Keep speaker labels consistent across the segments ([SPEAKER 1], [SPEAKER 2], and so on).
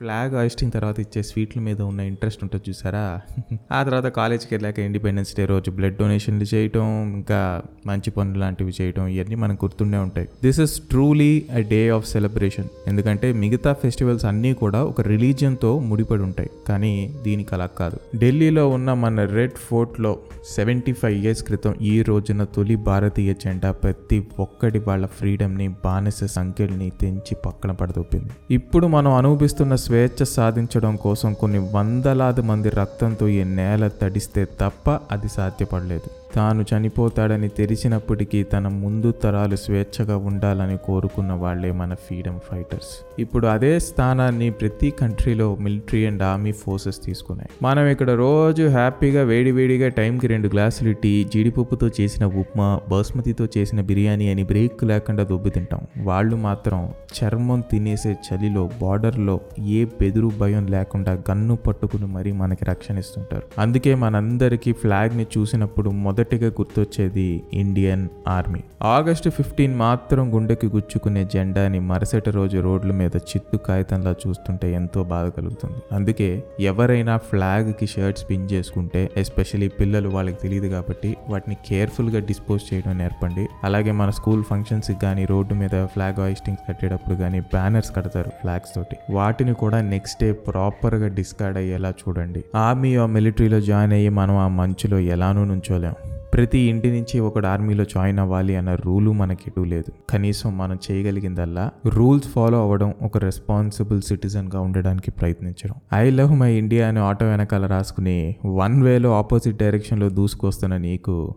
[SPEAKER 1] Flag hoisting తర్వాత ఇచ్చే స్వీట్ల మీద ఉన్న ఇంట్రెస్ట్ ఉంటుంది చూసారా? ఆ తర్వాత కాలేజ్కి వెళ్ళాక ఇండిపెండెన్స్ డే రోజు బ్లడ్ డొనేషన్లు చేయటం ఇంకా మంచి పనులు లాంటివి చేయటం ఇవన్నీ మనకు గుర్తుండే ఉంటాయి. This is truly a day of celebration ఎందుకంటే మిగతా ఫెస్టివల్స్ అన్నీ కూడా ఒక రిలీజియన్తో ముడిపడి ఉంటాయి. కానీ దీనికి అలా కాదు. ఢిల్లీలో ఉన్న మన రెడ్ ఫోర్ట్లో సెవెంటీ ఫైవ్ ఇయర్స్ క్రితం ఈ రోజున తొలి భారతీయ జెండా ప్రతి ఒక్కటి వాళ్ళ ఫ్రీడమ్ని బానిస సంఖ్యల్ని తెంచి పక్కన పడదొప్పింది. ఇప్పుడు మనం అనుభవిస్తున్న స్వేచ్ఛ సాధించడం కోసం కొన్ని వందలాది మంది రక్తంతో ఈ నేల తడిస్తే తప్ప అది సాధ్యపడలేదు. తాను చనిపోతాడని తెలిసినప్పటికీ తన ముందు తరాలు స్వేచ్ఛగా ఉండాలని కోరుకున్న వాళ్ళే మన ఫ్రీడమ్ ఫైటర్స్. ఇప్పుడు అదే స్థానాన్ని ప్రతి కంట్రీలో మిలిటరీ అండ్ ఆర్మీ ఫోర్సెస్ తీసుకున్నాయి. మనం ఇక్కడ రోజు హ్యాపీగా వేడివేడిగా టైంకి రెండు గ్లాసులు టీ జీడిపప్పుతో చేసిన ఉప్మా బాస్మతితో చేసిన బిర్యానీ అని బ్రేక్ లేకుండా దొబ్బి తింటాం. వాళ్ళు మాత్రం చర్మం తినేసే చలిలో బార్డర్లో ఏ బెదురు భయం లేకుండా గన్ను పట్టుకుని మరీ మనకి రక్షణ ఇస్తుంటారు అందుకే మనందరికీ ఫ్లాగ్ని చూసినప్పుడు మొదటిగా గుర్తొచ్చేది ఇండియన్ ఆర్మీ. ఆగస్టు ఫిఫ్టీన్ మాత్రం గుండెకి గుచ్చుకునే జెండాని మరుసటి రోజు రోడ్ల మీద చిత్తు కాగితంలా చూస్తుంటే ఎంతో బాధ కలుగుతుంది. అందుకే ఎవరైనా ఫ్లాగ్కి షర్ట్స్ పిన్ చేసుకుంటే ఎస్పెషలీ పిల్లలు వాళ్ళకి తెలియదు కాబట్టి వాటిని కేర్ఫుల్గా డిస్పోజ్ చేయడం నేర్పండి. అలాగే మన స్కూల్ ఫంక్షన్స్కి కానీ రోడ్డు మీద ఫ్లాగ్ హాయిస్టింగ్స్ కట్టేటప్పుడు కానీ బ్యానర్స్ కడతారు ఫ్లాగ్స్ తోటి. వాటిని కూడా నెక్స్ట్ డే ప్రాపర్గా డిస్కార్డ్ అయ్యేలా చూడండి. ఆర్మీ ఆ మిలిటరీలో జాయిన్ అయ్యి మనం ఆ మంచులో ఎలానూ నుంచోలేం. ప్రతి ఇంటి నుంచి ఒకడు ఆర్మీలో జాయిన్ అవ్వాలి అన్న రూలు మనకెటూ లేదు. కనీసం మనం చేయగలిగిందల్లా రూల్స్ ఫాలో అవ్వడం ఒక రెస్పాన్సిబుల్ సిటిజన్గా ఉండడానికి ప్రయత్నించడం. ఐ లవ్ మై ఇండియా అని ఆటో వెనకాల రాసుకుని వన్ వేలో ఆపోజిట్ డైరెక్షన్లో దూసుకొస్తున్న నీకు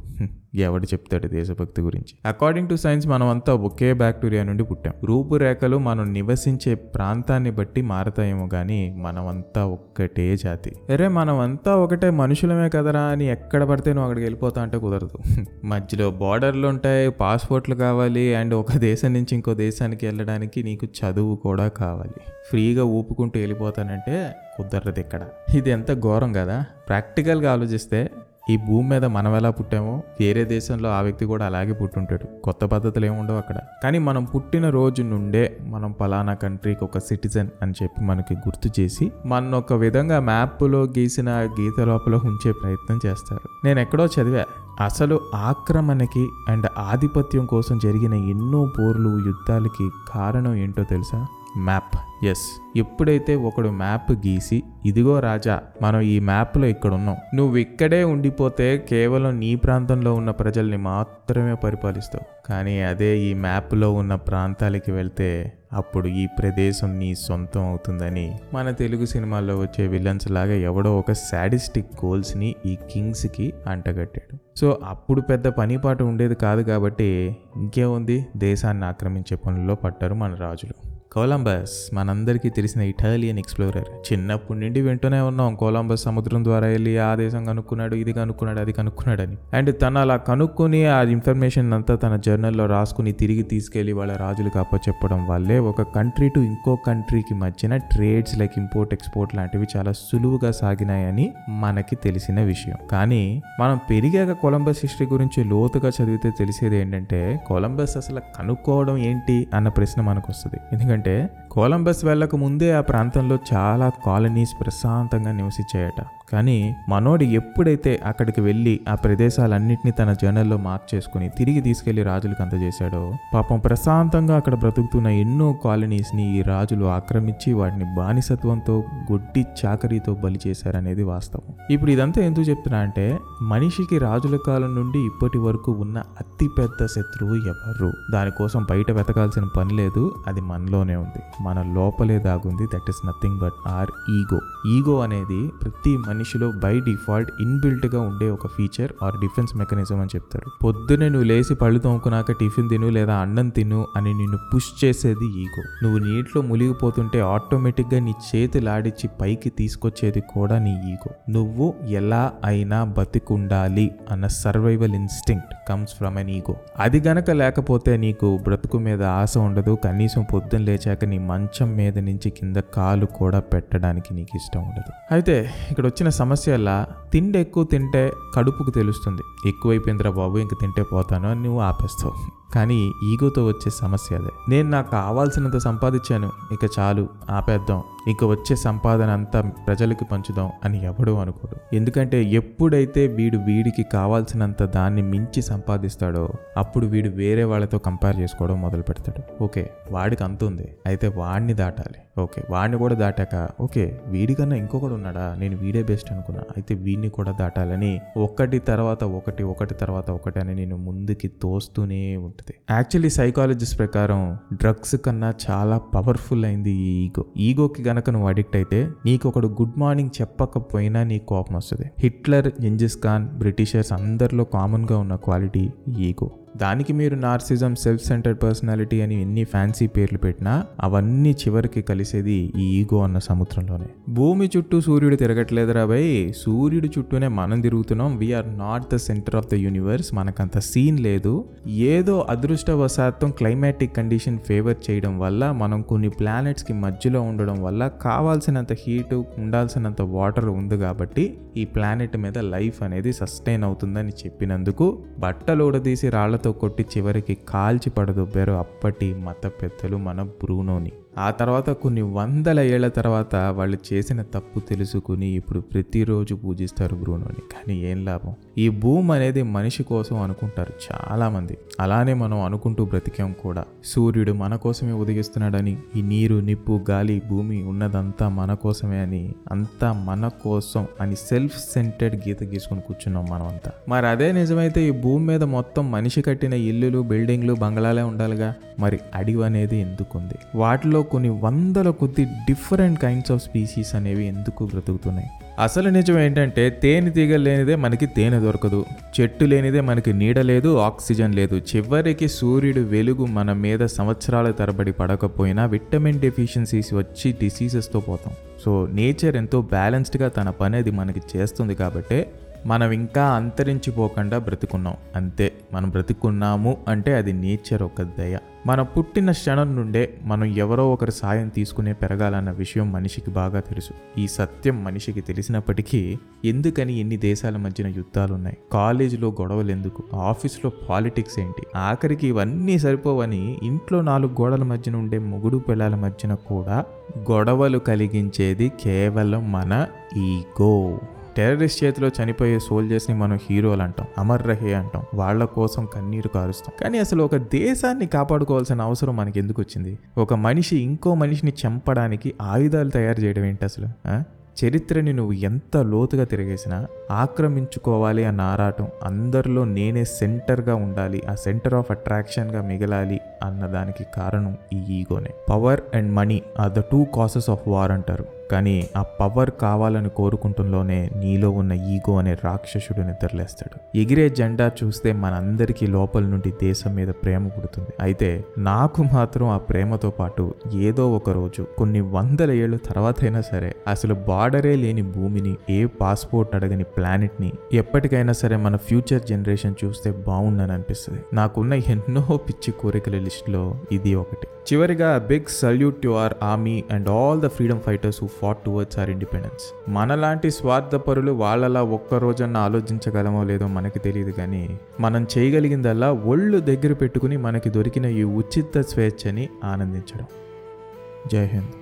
[SPEAKER 1] ఎవడు చెప్తాడు దేశభక్తి గురించి? అకార్డింగ్ టు సైన్స్ మనం అంతా ఒకే బ్యాక్టీరియా నుండి పుట్టాం. రూపురేఖలు మనం నివసించే ప్రాంతాన్ని బట్టి మారతాయేమో కానీ మనమంతా ఒక్కటే జాతి. అరే మనమంతా ఒకటే మనుషులమే కదరా అని ఎక్కడ పడితే నువ్వు అక్కడికి వెళ్ళిపోతా అంటే కుదరదు. మధ్యలో బార్డర్లు ఉంటాయి పాస్పోర్ట్లు కావాలి అండ్ ఒక దేశం నుంచి ఇంకో దేశానికి వెళ్ళడానికి నీకు చదువు కూడా కావాలి. ఫ్రీగా ఊపుకుంటూ వెళ్ళిపోతానంటే కుదరదు ఇక్కడ. ఇది ఎంత ఘోరం కదా. ప్రాక్టికల్గా ఆలోచిస్తే ఈ భూమి మీద మనం ఎలా పుట్టామో వేరే దేశంలో ఆ వ్యక్తి కూడా అలాగే పుట్టుంటాడు. కొత్త పద్ధతులు ఏముండవు అక్కడ. కానీ మనం పుట్టిన రోజు నుండే మనం పలానా కంట్రీకి ఒక సిటిజన్ అని చెప్పి మనకి గుర్తు చేసి మన ఒక విధంగా మ్యాప్లో గీసిన గీత లోపల ఉంచే ప్రయత్నం చేస్తారు. నేను ఎక్కడో చదివా అసలు ఆక్రమణకి అండ్ ఆధిపత్యం కోసం జరిగిన ఎన్నో పోర్లు యుద్ధాలకి కారణం ఏంటో తెలుసా? మ్యాప్. ఎస్ ఎప్పుడైతే ఒకడు మ్యాప్ గీసి ఇదిగో రాజా మనం ఈ మ్యాప్లో ఇక్కడ ఉన్నాం నువ్వు ఇక్కడే ఉండిపోతే కేవలం నీ ప్రాంతంలో ఉన్న ప్రజల్ని మాత్రమే పరిపాలిస్తావు. కానీ అదే ఈ మ్యాప్లో ఉన్న ప్రాంతాలకి వెళ్తే అప్పుడు ఈ ప్రదేశం నీ సొంతం అవుతుందని. మన తెలుగు సినిమాల్లో వచ్చే విలన్స్ లాగా ఎవడో ఒక సాడిస్టిక్ గోల్స్ని ఈ కింగ్స్కి అంటగట్టాడు. సో అప్పుడు పెద్ద పనిపాటు ఉండేది కాదు కాబట్టి ఇంకేముంది? దేశాన్ని ఆక్రమించే పనుల్లో పడ్డారు మన రాజులు. కొలంబస్ మనందరికీ తెలిసిన ఇటాలియన్ ఎక్స్ప్లోరర్ చిన్నప్పటి నుండి వింటూనే ఉన్నాం. కొలంబస్ సముద్రం ద్వారా వెళ్ళి ఆ దేశం కనుక్కున్నాడు ఇది కనుక్కున్నాడు అది కనుక్కున్నాడని. అండ్ తను అలా కనుక్కొని ఆ ఇన్ఫర్మేషన్ అంతా తన జర్నల్లో రాసుకుని తిరిగి తీసుకెళ్ళి వాళ్ళ రాజులకు అప్పచెప్పడం వల్లే ఒక కంట్రీ టు ఇంకో కంట్రీకి మధ్యన ట్రేడ్స్ లైక్ ఇంపోర్ట్ ఎక్స్పోర్ట్ లాంటివి చాలా సులువుగా సాగినాయని మనకి తెలిసిన విషయం. కానీ మనం పెరిగాక కొలంబస్ హిస్టరీ గురించి లోతుగా చదివితే తెలిసేది ఏంటంటే కొలంబస్ అసలు కనుక్కోవడం ఏంటి అన్న ప్రశ్న మనకు వస్తుంది ఎందుకంటే ఏంటంటే కొలంబస్ వెళ్ళక ముందే ఆ ప్రాంతంలో చాలా కాలనీస్ ప్రశాంతంగా నివసించాయట. కానీ మనోడు ఎప్పుడైతే అక్కడికి వెళ్ళి ఆ ప్రదేశాలన్నింటినీ తన జర్నల్లో మార్క్ చేసుకుని తిరిగి తీసుకెళ్ళి రాజులకు అందజేశాడో పాపం ప్రశాంతంగా అక్కడ బ్రతుకుతున్న ఎన్నో కాలనీస్ని ఈ రాజులు ఆక్రమించి వాటిని బానిసత్వంతో గొడ్డి చాకరీతో బలి చేశారనేది వాస్తవం. ఇప్పుడు ఇదంతా ఎందుకు చెప్తున్నా అంటే మనిషికి రాజుల కాలం నుండి ఇప్పటి వరకు ఉన్న అతిపెద్ద శత్రువు ఎవరు? దానికోసం బయట వెతకాల్సిన పని లేదు అది మనలోనే ఉంది. మన లోపలే దాగుంది. That is nothing but our ego ego అనేది ప్రతి మనిషిలో బై డిఫాల్ట్ ఇన్బిల్ట్గా ఉండే ఒక ఫీచర్ ఆర్ డిఫెన్స్ మెకానిజం అని చెప్తారు. పొద్దునే నువ్వు లేచి పళ్ళు తోముకున్నాక టిఫిన్ తిను లేదా అన్నం తిను అని నిన్ను పుష్ చేసేది ఈగో నువ్వు నీటిలో మునిగిపోతుంటే ఆటోమేటిక్గా నీ నీ చేతులాడిచ్చి పైకి తీసుకొచ్చేది కూడా నీ ఈగో నువ్వు ఎలా అయినా బతికుండాలి అన్న survival instinct comes from an ego అది గనక లేకపోతే నీకు బ్రతుకు మీద ఆశ ఉండదు. కనీసం పొద్దున్న లేచాక నీ మంచం మీద నుంచి కింద కాలు కూడా పెట్టడానికి నీకు ఇష్టం ఉండదు. అయితే ఇక్కడ వచ్చిన సమస్యలా తిండి ఎక్కువ తింటే కడుపుకు తెలుస్తుంది. ఎక్కువైపోయిందిరా బాబు ఇంక తింటే పోతాను అని నువ్వు ఆపేస్తావు. కానీ ఈగోతో వచ్చే సమస్య అదే. నేను నాకు కావాల్సినంత సంపాదించాను ఇక చాలు ఆపేద్దాం. ఇక వచ్చే సంపాదన అంతా ప్రజలకి పంచుదాం అని ఎవడూ అనుకోడు. ఎందుకంటే ఎప్పుడైతే వీడు వీడికి కావాల్సినంత దాన్ని మించి సంపాదిస్తాడో అప్పుడు వీడు వేరే వాళ్ళతో కంపేర్ చేసుకోవడం మొదలు పెడతాడు. ఓకే వాడికి అంత ఉంది. అయితే వాడిని దాటాలి. ఓకే వాడిని కూడా దాటాక ఓకే వీడికన్నా ఇంకొకడు ఉన్నాడా? నేను వీడే బెస్ట్ అనుకున్నా. అయితే వీడిని కూడా దాటాలని ఒకటి తర్వాత ఒకటి ఒకటి తర్వాత ఒకటి అని నేను ముందుకి తోస్తూనే ఉంటాను ఉంటుంది. యాక్చువల్లీ సైకాలజిస్ట్ ప్రకారం డ్రగ్స్ కన్నా చాలా పవర్ఫుల్ అయింది ఈ ఈగో ఈగోకి గనక నువ్వు అడిక్ట్ అయితే నీకు ఒకడు గుడ్ మార్నింగ్ చెప్పకపోయినా నీకు కోపం వస్తుంది. హిట్లర్ జెంజిస్ ఖాన్ బ్రిటిషర్స్ అందరిలో కామన్గా ఉన్న క్వాలిటీ ఈగో దానికి మీరు నార్సిజం సెల్ఫ్ సెంటర్డ్ పర్సనాలిటీ అని ఎన్ని ఫ్యాన్సీ పేర్లు పెట్టినా అవన్నీ చివరికి కలిసేది ఈ ఈగో అన్న సముద్రంలోనే. భూమి చుట్టూ సూర్యుడు తిరగట్లేదురా భయ్. సూర్యుడు చుట్టూనే మనం తిరుగుతున్నాం. We are not the centre of the universe మనకంత సీన్ లేదు. ఏదో అదృష్టవశాత్తం క్లైమాటిక్ కండిషన్ ఫేవర్ చేయడం వల్ల మనం కొన్ని ప్లానెట్స్కి మధ్యలో ఉండడం వల్ల కావాల్సినంత హీటు ఉండాల్సినంత వాటర్ ఉంది కాబట్టి ఈ ప్లానెట్ మీద లైఫ్ అనేది సస్టైన్ అవుతుందని చెప్పినందుకు బట్టలు ఊడదీసి రాళ్ళతో కొట్టి చివరికి కాల్చి పడదొబ్బారు అప్పటి మత పెద్దలు మన బ్రూనోని. ఆ తర్వాత కొన్ని వందల ఏళ్ళ తర్వాత వాళ్ళు చేసిన తప్పు తెలుసుకుని ఇప్పుడు ప్రతిరోజు పూజిస్తారు బ్రూనోని కానీ ఏం లాభం? ఈ భూమి అనేది మనిషి కోసం అనుకుంటారు చాలామంది. అలానే మనం అనుకుంటూ బ్రతికాం కూడా. సూర్యుడు మన కోసమే ఉదగిస్తున్నాడని ఈ నీరు నిప్పు గాలి భూమి ఉన్నదంతా మన కోసమే అని అంతా మన కోసం అని సెల్ఫ్ సెంటర్డ్ గీత గీసుకుని కూర్చున్నాం మనం అంతా మరి అదే నిజమైతే ఈ భూమి మీద మొత్తం మనిషి కట్టిన ఇల్లులు బిల్డింగ్లు బంగ్లాలే ఉండాలిగా? మరి అడివి అనేది ఎందుకుంది? వాటిలో కొన్ని వందల కొద్ది డిఫరెంట్ కైండ్స్ ఆఫ్ స్పీసీస్ అనేవి ఎందుకు బ్రతుకుతున్నాయి? అసలు నిజం ఏంటంటే తేనె తీగ లేనిదే మనకి తేనె దొరకదు. చెట్టు లేనిదే మనకి నీడ లేదు ఆక్సిజన్ లేదు. చివరికి సూర్యుడు వెలుగు మన మీద సంవత్సరాల తరబడి పడకపోయినా విటమిన్ డెఫిషియన్సీస్ వచ్చి డిసీజెస్తో పోతాం. సో నేచర్ ఎంతో బ్యాలెన్స్డ్గా తన పని అది మనకి చేస్తుంది కాబట్టి మనం ఇంకా అంతరించిపోకుండా బ్రతుకున్నాం. అంతే మనం బ్రతుకున్నాము అంటే అది నేచర్ ఒక దయ. మన పుట్టిన క్షణం నుండే మనం ఎవరో ఒకరి సాయం తీసుకునే పెరగాలన్న విషయం మనిషికి బాగా తెలుసు. ఈ సత్యం మనిషికి తెలిసినప్పటికీ ఎందుకని ఎన్ని దేశాల మధ్యన యుద్ధాలు ఉన్నాయి కాలేజీలో గొడవలు ఎందుకు ఆఫీస్లో పాలిటిక్స్ ఏంటి? ఆఖరికి ఇవన్నీ సరిపోవని ఇంట్లో నాలుగు గోడల మధ్యన ఉండే మొగుడు పిల్లల మధ్యన కూడా గొడవలు కలిగించేది కేవలం మన ఈగో. టెర్రరిస్ట్ చేతిలో చనిపోయే సోల్జర్స్ని మనం హీరోలు అంటాం అమర్ రహే అంటాం. వాళ్ళ కోసం కన్నీరు కారుస్తాం. కానీ అసలు ఒక దేశాన్ని కాపాడుకోవాల్సిన అవసరం మనకి ఎందుకు వచ్చింది ఒక మనిషి ఇంకో మనిషిని చంపడానికి ఆయుధాలు తయారు చేయడం ఏంటి అసలు? చరిత్రని నువ్వు ఎంత లోతుగా తిరిగేసినా ఆక్రమించుకోవాలి అన్న ఆరాటం అందరిలో నేనే సెంటర్గా ఉండాలి ఆ సెంటర్ ఆఫ్ అట్రాక్షన్గా మిగలాలి అన్న దానికి కారణం ఈ ఈగోనే. Power and money are the two causes of war అంటారు. కానీ ఆ పవర్ కావాలని కోరుకుంటుంలోనే నీలో ఉన్న ఈగో అనే రాక్షసుడు నిద్రలేస్తాడు. ఎగిరే జెండా చూస్తే మనందరికీ లోపల నుండి దేశం మీద ప్రేమ పుడుతుంది. అయితే నాకు మాత్రం ఆ ప్రేమతో పాటు ఏదో ఒక రోజు కొన్ని వందల ఏళ్ళ తర్వాత అయినా సరే అసలు బార్డరే లేని భూమిని ఏ పాస్పోర్ట్ అడగని ప్లానెట్ని ఎప్పటికైనా సరే మన ఫ్యూచర్ జనరేషన్ చూస్తే బాగుండని అనిపిస్తుంది. నాకున్న ఎన్నో పిచ్చి కోరికల లిస్టులో ఇది ఒకటి. చివరిగా big salute to our army and all the freedom fighters who fought towards our independence మనలాంటి స్వార్థపరులు వాళ్ళలా ఒక్క రోజన్న ఆలోచించగలమో లేదో మనకి తెలియదు కానీ మనం చేయగలిగిందల్లా ఒళ్ళు దగ్గర పెట్టుకుని మనకి దొరికిన ఈ ఉచిత స్వేచ్ఛని ఆనందించడం. జై హింద్.